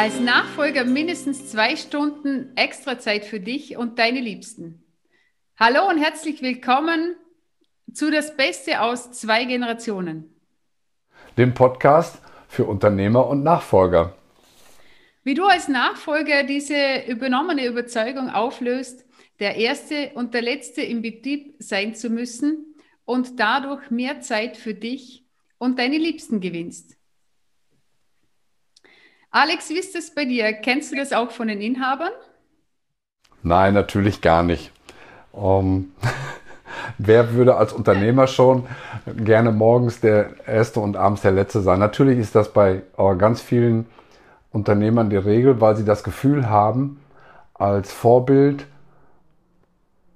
Als Nachfolger mindestens zwei Stunden extra Zeit für dich und deine Liebsten. Hallo und herzlich willkommen zu Das Beste aus zwei Generationen. Dem Podcast für Unternehmer und Nachfolger. Wie du als Nachfolger diese übernommene Überzeugung auflöst, der Erste und der Letzte im Betrieb sein zu müssen und dadurch mehr Zeit für dich und deine Liebsten gewinnst. Alex, wie ist das bei dir? Kennst du das auch von den Inhabern? Nein, natürlich gar nicht. Um, ähm, wer würde als Unternehmer schon gerne morgens der Erste und abends der Letzte sein? Natürlich ist das bei äh, ganz vielen Unternehmern die Regel, weil sie das Gefühl haben, als Vorbild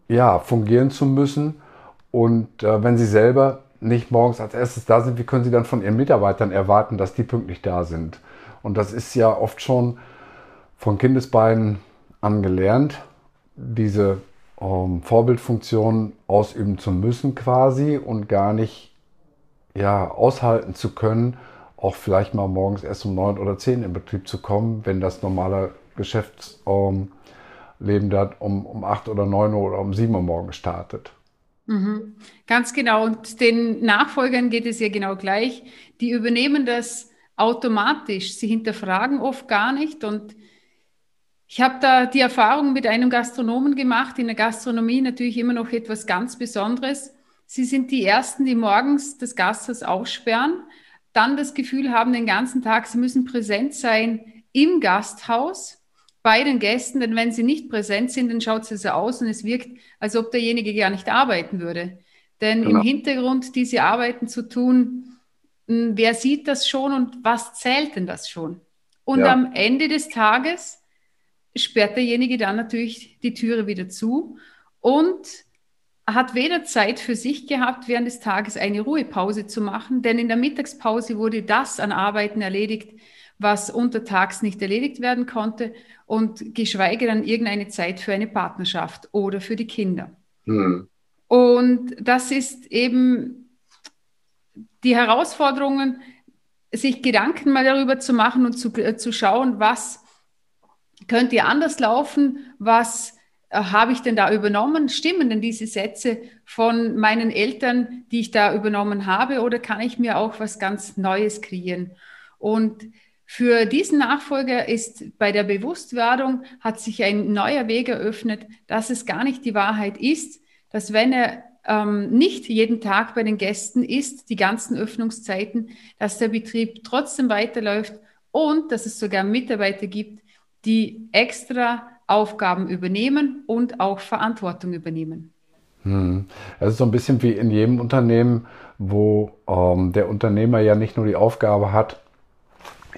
ja, fungieren zu müssen. Und äh, wenn sie selber nicht morgens als erstes da sind, wie können sie dann von ihren Mitarbeitern erwarten, dass die pünktlich da sind? Und das ist ja oft schon von Kindesbeinen an gelernt, diese ähm, Vorbildfunktion ausüben zu müssen quasi und gar nicht ja, aushalten zu können, auch vielleicht mal morgens erst um neun oder zehn in Betrieb zu kommen, wenn das normale Geschäftsleben ähm, dann um, um acht oder neun Uhr oder um sieben Uhr morgens startet. Mhm. Ganz genau. Und den Nachfolgern geht es ja genau gleich. Die übernehmen das automatisch. Sie hinterfragen oft gar nicht. Und ich habe da die Erfahrung mit einem Gastronomen gemacht, in der Gastronomie natürlich immer noch etwas ganz Besonderes. Sie sind die Ersten, die morgens das Gasthaus aussperren, dann das Gefühl haben den ganzen Tag, sie müssen präsent sein im Gasthaus bei den Gästen, denn wenn sie nicht präsent sind, dann schaut es so aus und es wirkt, als ob derjenige gar nicht arbeiten würde. Denn genau. im Hintergrund diese Arbeiten zu tun, wer sieht das schon und was zählt denn das schon? Und ja. am Ende des Tages sperrt derjenige dann natürlich die Türe wieder zu und hat weder Zeit für sich gehabt, während des Tages eine Ruhepause zu machen, denn in der Mittagspause wurde das an Arbeiten erledigt, was untertags nicht erledigt werden konnte und geschweige dann irgendeine Zeit für eine Partnerschaft oder für die Kinder. Hm. Und das ist eben die Herausforderungen, sich Gedanken mal darüber zu machen und zu, äh, zu schauen, was könnte anders laufen, was äh, habe ich denn da übernommen? Stimmen denn diese Sätze von meinen Eltern, die ich da übernommen habe, oder kann ich mir auch was ganz Neues kreieren? Und für diesen Nachfolger ist bei der Bewusstwerdung hat sich ein neuer Weg eröffnet, dass es gar nicht die Wahrheit ist, dass wenn er ähm, nicht jeden Tag bei den Gästen ist, die ganzen Öffnungszeiten, dass der Betrieb trotzdem weiterläuft und dass es sogar Mitarbeiter gibt, die extra Aufgaben übernehmen und auch Verantwortung übernehmen. Hm. Es ist so ein bisschen wie in jedem Unternehmen, wo ähm, der Unternehmer ja nicht nur die Aufgabe hat,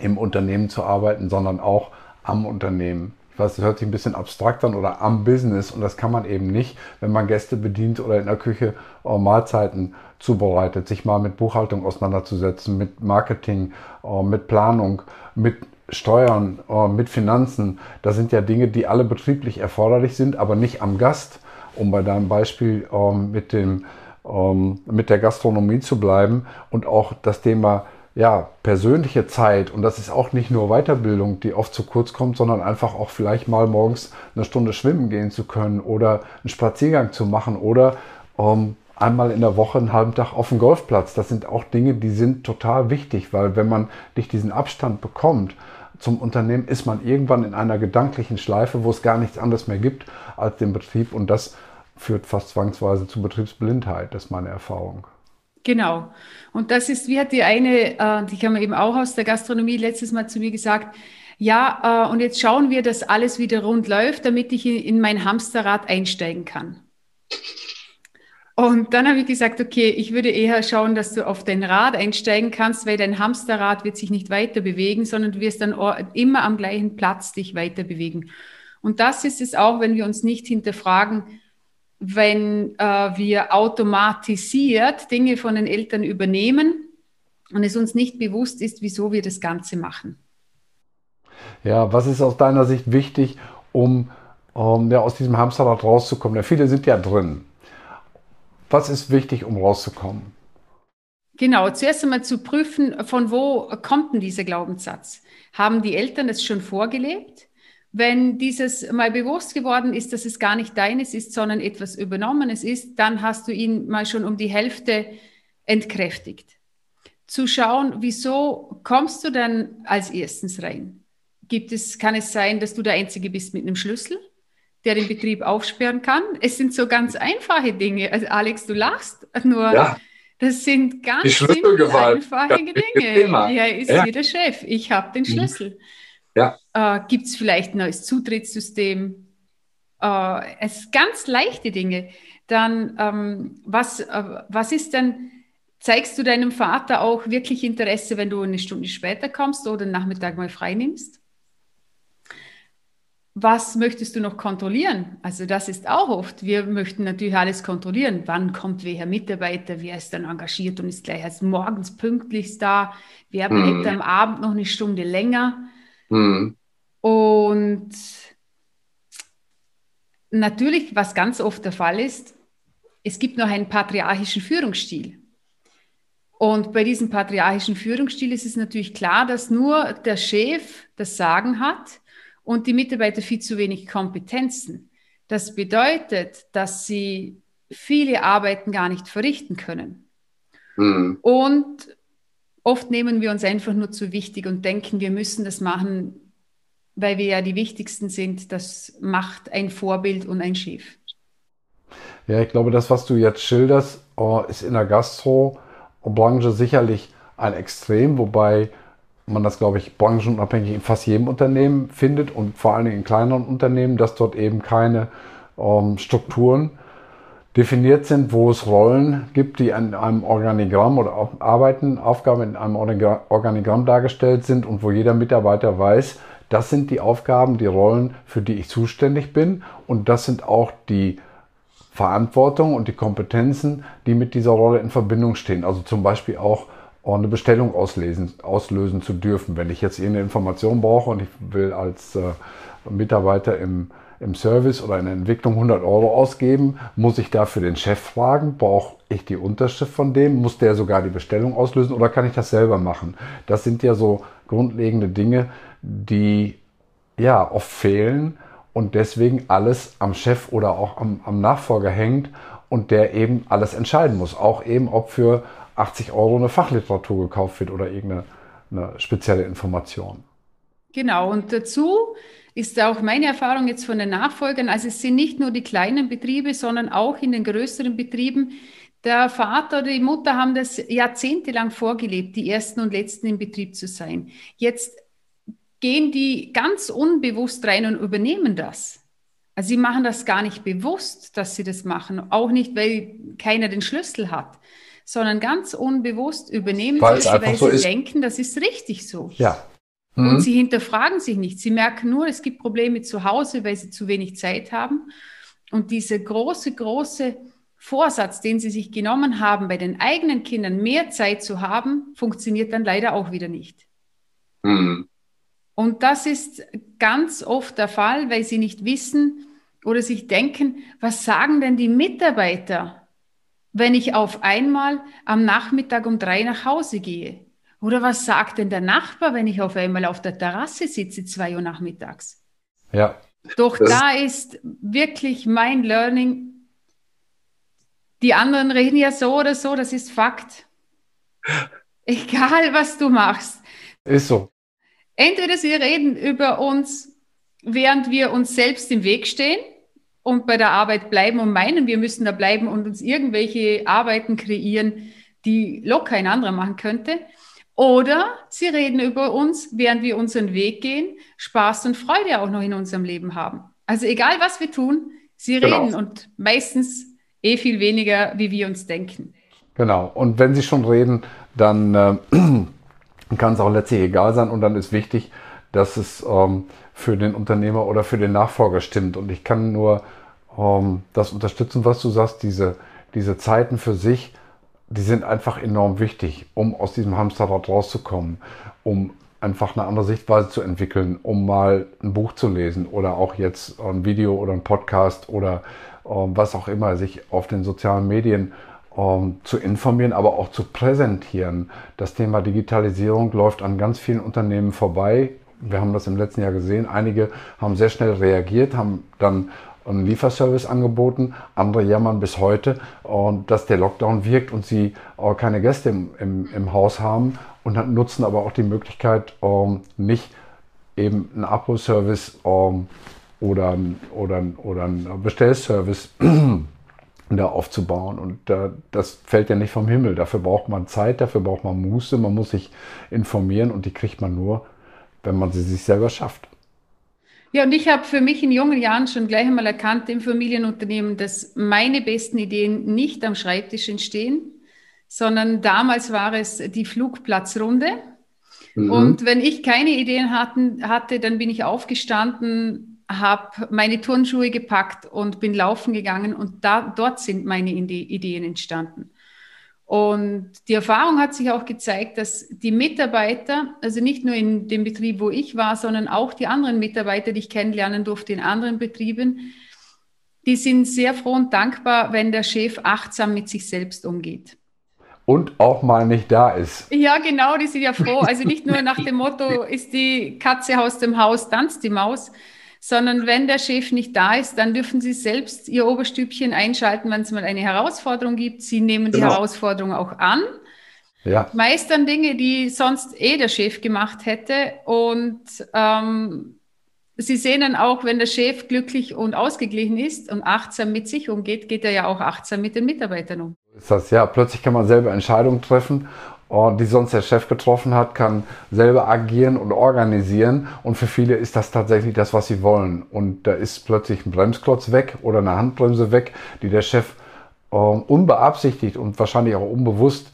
im Unternehmen zu arbeiten, sondern auch am Unternehmen ich das hört sich ein bisschen abstrakt an oder am Business und das kann man eben nicht, wenn man Gäste bedient oder in der Küche äh, Mahlzeiten zubereitet, sich mal mit Buchhaltung auseinanderzusetzen, mit Marketing, äh, mit Planung, mit Steuern, äh, mit Finanzen. Das sind ja Dinge, die alle betrieblich erforderlich sind, aber nicht am Gast, um bei deinem Beispiel ähm, mit, dem, ähm, mit der Gastronomie zu bleiben und auch das Thema ja, persönliche Zeit, und das ist auch nicht nur Weiterbildung, die oft zu kurz kommt, sondern einfach auch vielleicht mal morgens eine Stunde schwimmen gehen zu können oder einen Spaziergang zu machen oder ähm, einmal in der Woche einen halben Tag auf dem Golfplatz. Das sind auch Dinge, die sind total wichtig, weil wenn man nicht diesen Abstand bekommt zum Unternehmen, ist man irgendwann in einer gedanklichen Schleife, wo es gar nichts anderes mehr gibt als den Betrieb und das führt fast zwangsweise zu Betriebsblindheit, das ist meine Erfahrung. Genau. Und das ist, wie hat die eine, äh, die kam eben auch aus der Gastronomie letztes Mal zu mir gesagt, ja, äh, und jetzt schauen wir, dass alles wieder rund läuft, damit ich in, in mein Hamsterrad einsteigen kann. Und dann habe ich gesagt, okay, ich würde eher schauen, dass du auf dein Rad einsteigen kannst, weil dein Hamsterrad wird sich nicht weiter bewegen, sondern du wirst dann immer am gleichen Platz dich weiter bewegen. Und das ist es auch, wenn wir uns nicht hinterfragen, wenn äh, wir automatisiert Dinge von den Eltern übernehmen und es uns nicht bewusst ist, wieso wir das Ganze machen. Ja, was ist aus deiner Sicht wichtig, um, um ja, aus diesem Hamsterrad rauszukommen? Ja, viele sind ja drin. Was ist wichtig, um rauszukommen? Genau, zuerst einmal zu prüfen, von wo kommt denn dieser Glaubenssatz? Haben die Eltern es schon vorgelebt? Wenn dieses mal bewusst geworden ist, dass es gar nicht deines ist, sondern etwas Übernommenes ist, dann hast du ihn mal schon um die Hälfte entkräftigt. Zu schauen, wieso kommst du dann als erstens rein? Gibt es, kann es sein, dass du der Einzige bist mit einem Schlüssel, der den Betrieb aufsperren kann? Es sind so ganz einfache Dinge. Also Alex, du lachst, nur ja. das sind ganz einfache Dinge. Thema. Er ist ja. hier der Chef. Ich habe den mhm. Ja. Äh, Gibt es vielleicht ein neues Zutrittssystem? Äh, es ganz leichte Dinge. Dann, ähm, was, äh, was ist denn Zeigst du deinem Vater auch wirklich Interesse, wenn du eine Stunde später kommst oder Nachmittag mal frei nimmst? Was möchtest du noch kontrollieren? Also das ist auch oft. Wir möchten natürlich alles kontrollieren. Wann kommt welcher Mitarbeiter? Wer ist dann engagiert und ist gleich als morgens pünktlich da? Wer bleibt mhm. am Abend noch eine Stunde länger? Mhm. Und natürlich, was ganz oft der Fall ist, es gibt noch einen patriarchischen Führungsstil. Und bei diesem patriarchischen Führungsstil ist es natürlich klar, dass nur der Chef das Sagen hat und die Mitarbeiter viel zu wenig Kompetenzen. Das bedeutet, dass sie viele Arbeiten gar nicht verrichten können. Mhm. Und oft nehmen wir uns einfach nur zu wichtig und denken, wir müssen das machen, weil wir ja die Wichtigsten sind. Das macht ein Vorbild und ein Chef. Ja, ich glaube, das, was du jetzt schilderst, oh, ist in der Gastro Branche sicherlich ein Extrem, wobei man das, glaube ich, branchenunabhängig in fast jedem Unternehmen findet und vor allen Dingen in kleineren Unternehmen, dass dort eben keine ähm, Strukturen definiert sind, wo es Rollen gibt, die in einem Organigramm oder auch Arbeiten, Aufgaben in einem Organigramm dargestellt sind und wo jeder Mitarbeiter weiß, das sind die Aufgaben, die Rollen, für die ich zuständig bin und das sind auch die Verantwortung und die Kompetenzen, die mit dieser Rolle in Verbindung stehen. Also zum Beispiel auch eine Bestellung auslesen, auslösen zu dürfen. Wenn ich jetzt eine Information brauche und ich will als äh, Mitarbeiter im, im Service oder in der Entwicklung 100 Euro ausgeben, muss ich dafür den Chef fragen, brauche ich die Unterschrift von dem, muss der sogar die Bestellung auslösen oder kann ich das selber machen? Das sind ja so grundlegende Dinge, die ja oft fehlen und deswegen alles am Chef oder auch am, am Nachfolger hängt und der eben alles entscheiden muss. Auch eben, ob für 80 Euro eine Fachliteratur gekauft wird oder irgendeine spezielle Information. Genau, und dazu ist auch meine Erfahrung jetzt von den Nachfolgern, also es sind nicht nur die kleinen Betriebe, sondern auch in den größeren Betrieben. Der Vater oder die Mutter haben das jahrzehntelang vorgelebt, die ersten und letzten im Betrieb zu sein. Jetzt gehen die ganz unbewusst rein und übernehmen das. Also sie machen das gar nicht bewusst, dass sie das machen, auch nicht, weil keiner den Schlüssel hat, sondern ganz unbewusst übernehmen weil sie weil so sie ist. denken, das ist richtig so. Ja. Mhm. Und sie hinterfragen sich nicht. Sie merken nur, es gibt Probleme zu Hause, weil sie zu wenig Zeit haben. Und dieser große, große Vorsatz, den sie sich genommen haben, bei den eigenen Kindern mehr Zeit zu haben, funktioniert dann leider auch wieder nicht. Mhm. Und das ist ganz oft der Fall, weil sie nicht wissen oder sich denken, was sagen denn die Mitarbeiter, wenn ich auf einmal am Nachmittag um drei nach Hause gehe? Oder was sagt denn der Nachbar, wenn ich auf einmal auf der Terrasse sitze, zwei Uhr nachmittags? Ja. Doch da ist wirklich mein Learning. Die anderen reden ja so oder so, das ist Fakt. Egal, was du machst. Ist so. Entweder sie reden über uns, während wir uns selbst im Weg stehen und bei der Arbeit bleiben und meinen, wir müssen da bleiben und uns irgendwelche Arbeiten kreieren, die locker ein anderer machen könnte. Oder sie reden über uns, während wir unseren Weg gehen, Spaß und Freude auch noch in unserem Leben haben. Also egal, was wir tun, sie genau. reden und meistens eh viel weniger, wie wir uns denken. Genau. Und wenn sie schon reden, dann äh, kann es auch letztlich egal sein und dann ist wichtig, dass es ähm, für den Unternehmer oder für den Nachfolger stimmt. Und ich kann nur ähm, das unterstützen, was du sagst, diese, diese Zeiten für sich, die sind einfach enorm wichtig, um aus diesem Hamsterrad rauszukommen, um einfach eine andere Sichtweise zu entwickeln, um mal ein Buch zu lesen oder auch jetzt ein Video oder ein Podcast oder ähm, was auch immer, sich auf den sozialen Medien ähm, zu informieren, aber auch zu präsentieren. Das Thema Digitalisierung läuft an ganz vielen Unternehmen vorbei. Wir haben das im letzten Jahr gesehen. Einige haben sehr schnell reagiert, haben dann einen Lieferservice angeboten. Andere jammern bis heute, dass der Lockdown wirkt und sie keine Gäste im, im, im Haus haben und nutzen aber auch die Möglichkeit, ähm, nicht eben einen Abholservice ähm, oder, oder, oder einen Bestellservice da aufzubauen. Und das fällt ja nicht vom Himmel. Dafür braucht man Zeit, dafür braucht man Muße, man muss sich informieren und die kriegt man nur, wenn man sie sich selber schafft. Ja, und ich habe für mich in jungen Jahren schon gleich einmal erkannt im Familienunternehmen, dass meine besten Ideen nicht am Schreibtisch entstehen, sondern damals war es die Flugplatzrunde. Mhm. Und wenn ich keine Ideen hatten, hatte, dann bin ich aufgestanden, habe meine Turnschuhe gepackt und bin laufen gegangen und da, dort sind meine Ideen entstanden. Und die Erfahrung hat sich auch gezeigt, dass die Mitarbeiter, also nicht nur in dem Betrieb, wo ich war, sondern auch die anderen Mitarbeiter, die ich kennenlernen durfte in anderen Betrieben, die sind sehr froh und dankbar, wenn der Chef achtsam mit sich selbst umgeht. Und auch mal nicht da ist. Ja, genau, die sind ja froh. Also nicht nur nach dem Motto, ist die Katze aus dem Haus, tanzt die Maus, sondern wenn der Chef nicht da ist, dann dürfen Sie selbst Ihr Oberstübchen einschalten, wenn es mal eine Herausforderung gibt. Sie nehmen genau. die Herausforderung auch an, ja. meistern Dinge, die sonst eh der Chef gemacht hätte und ähm, Sie sehen dann auch, wenn der Chef glücklich und ausgeglichen ist und achtsam mit sich umgeht, geht er ja auch achtsam mit den Mitarbeitern um. Ist das ja, plötzlich kann man selber Entscheidungen treffen die sonst der Chef getroffen hat, kann selber agieren und organisieren. Und für viele ist das tatsächlich das, was sie wollen. Und da ist plötzlich ein Bremsklotz weg oder eine Handbremse weg, die der Chef äh, unbeabsichtigt und wahrscheinlich auch unbewusst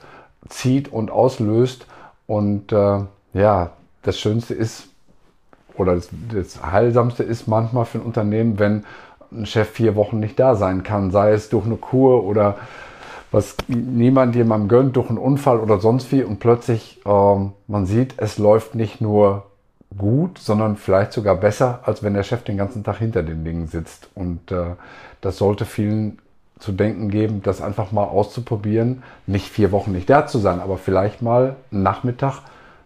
zieht und auslöst. Und äh, ja, das Schönste ist, oder das, das Heilsamste ist manchmal für ein Unternehmen, wenn ein Chef vier Wochen nicht da sein kann, sei es durch eine Kur oder was niemand jemandem gönnt durch einen Unfall oder sonst wie und plötzlich ähm, man sieht, es läuft nicht nur gut, sondern vielleicht sogar besser, als wenn der Chef den ganzen Tag hinter den Dingen sitzt. Und äh, das sollte vielen zu denken geben, das einfach mal auszuprobieren, nicht vier Wochen nicht da zu sein, aber vielleicht mal einen Nachmittag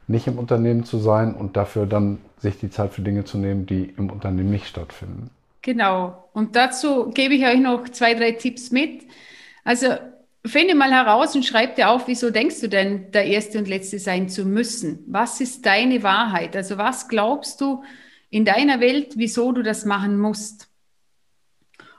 nicht im Unternehmen zu sein und dafür dann sich die Zeit für Dinge zu nehmen, die im Unternehmen nicht stattfinden. Genau. Und dazu gebe ich euch noch zwei, drei Tipps mit. Also Finde mal heraus und schreib dir auf, wieso denkst du denn, der Erste und Letzte sein zu müssen? Was ist deine Wahrheit? Also was glaubst du in deiner Welt, wieso du das machen musst?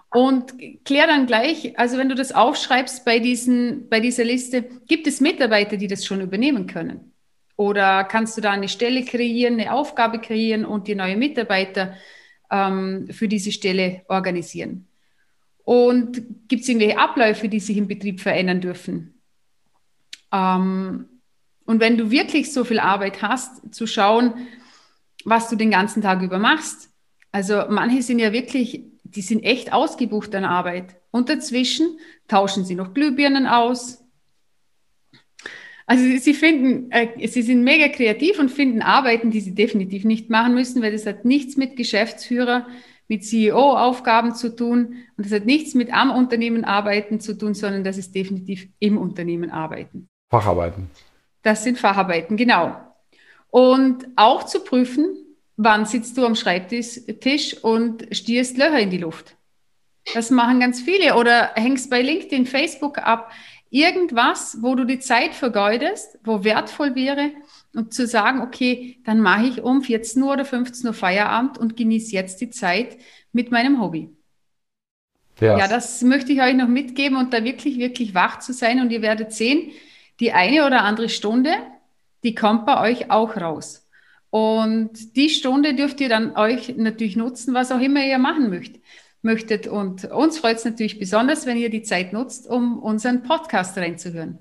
Und klär dann gleich, also wenn du das aufschreibst bei, diesen, bei dieser Liste, gibt es Mitarbeiter, die das schon übernehmen können? Oder kannst du da eine Stelle kreieren, eine Aufgabe kreieren und die neue Mitarbeiter ähm, für diese Stelle organisieren? Und gibt es irgendwelche Abläufe, die sich im Betrieb verändern dürfen? Ähm, und wenn du wirklich so viel Arbeit hast, zu schauen, was du den ganzen Tag über machst. Also manche sind ja wirklich, die sind echt ausgebucht an Arbeit. Und dazwischen tauschen sie noch Glühbirnen aus. Also sie finden, äh, sie sind mega kreativ und finden Arbeiten, die sie definitiv nicht machen müssen, weil das hat nichts mit Geschäftsführer mit CEO-Aufgaben zu tun. Und das hat nichts mit am Unternehmen arbeiten zu tun, sondern das ist definitiv im Unternehmen arbeiten. Facharbeiten. Das sind Facharbeiten, genau. Und auch zu prüfen, wann sitzt du am Schreibtisch und stierst Löcher in die Luft. Das machen ganz viele. Oder hängst bei LinkedIn, Facebook ab. Irgendwas, wo du die Zeit vergeudest, wo wertvoll wäre und zu sagen, okay, dann mache ich um 14 Uhr oder 15 Uhr Feierabend und genieße jetzt die Zeit mit meinem Hobby. Ja. ja, das möchte ich euch noch mitgeben und da wirklich, wirklich wach zu sein. Und ihr werdet sehen, die eine oder andere Stunde, die kommt bei euch auch raus. Und die Stunde dürft ihr dann euch natürlich nutzen, was auch immer ihr machen möchtet. möchtet. Und uns freut es natürlich besonders, wenn ihr die Zeit nutzt, um unseren Podcast reinzuhören.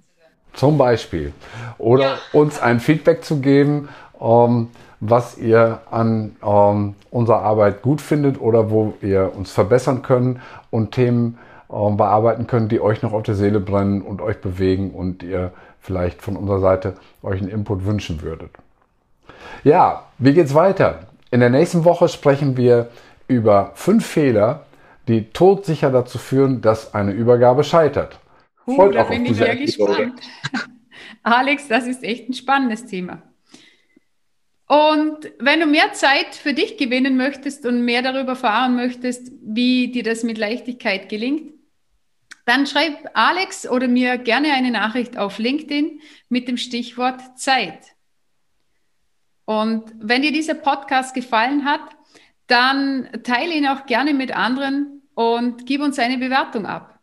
Zum Beispiel. Oder ja. uns ein Feedback zu geben, ähm, was ihr an ähm, unserer Arbeit gut findet oder wo ihr uns verbessern könnt und Themen ähm, bearbeiten könnt, die euch noch auf der Seele brennen und euch bewegen und ihr vielleicht von unserer Seite euch einen Input wünschen würdet. Ja, wie geht's weiter? In der nächsten Woche sprechen wir über fünf Fehler, die todsicher dazu führen, dass eine Übergabe scheitert. Uh, da bin ich sehr gespannt. Alex, das ist echt ein spannendes Thema. Und wenn du mehr Zeit für dich gewinnen möchtest und mehr darüber erfahren möchtest, wie dir das mit Leichtigkeit gelingt, dann schreib Alex oder mir gerne eine Nachricht auf LinkedIn mit dem Stichwort Zeit. Und wenn dir dieser Podcast gefallen hat, dann teile ihn auch gerne mit anderen und gib uns eine Bewertung ab.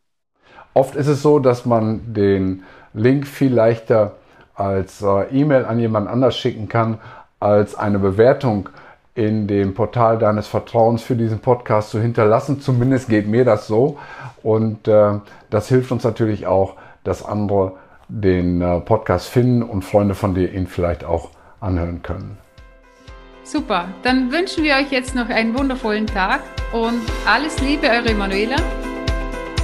Oft ist es so, dass man den Link viel leichter als äh, E-Mail an jemand anders schicken kann, als eine Bewertung in dem Portal deines Vertrauens für diesen Podcast zu hinterlassen. Zumindest geht mir das so. Und äh, das hilft uns natürlich auch, dass andere den äh, Podcast finden und Freunde von dir ihn vielleicht auch anhören können. Super, dann wünschen wir euch jetzt noch einen wundervollen Tag und alles Liebe, eure Manuela.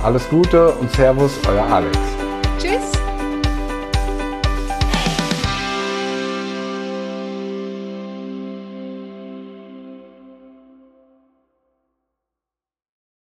Alles Gute und Servus, euer Alex. Tschüss.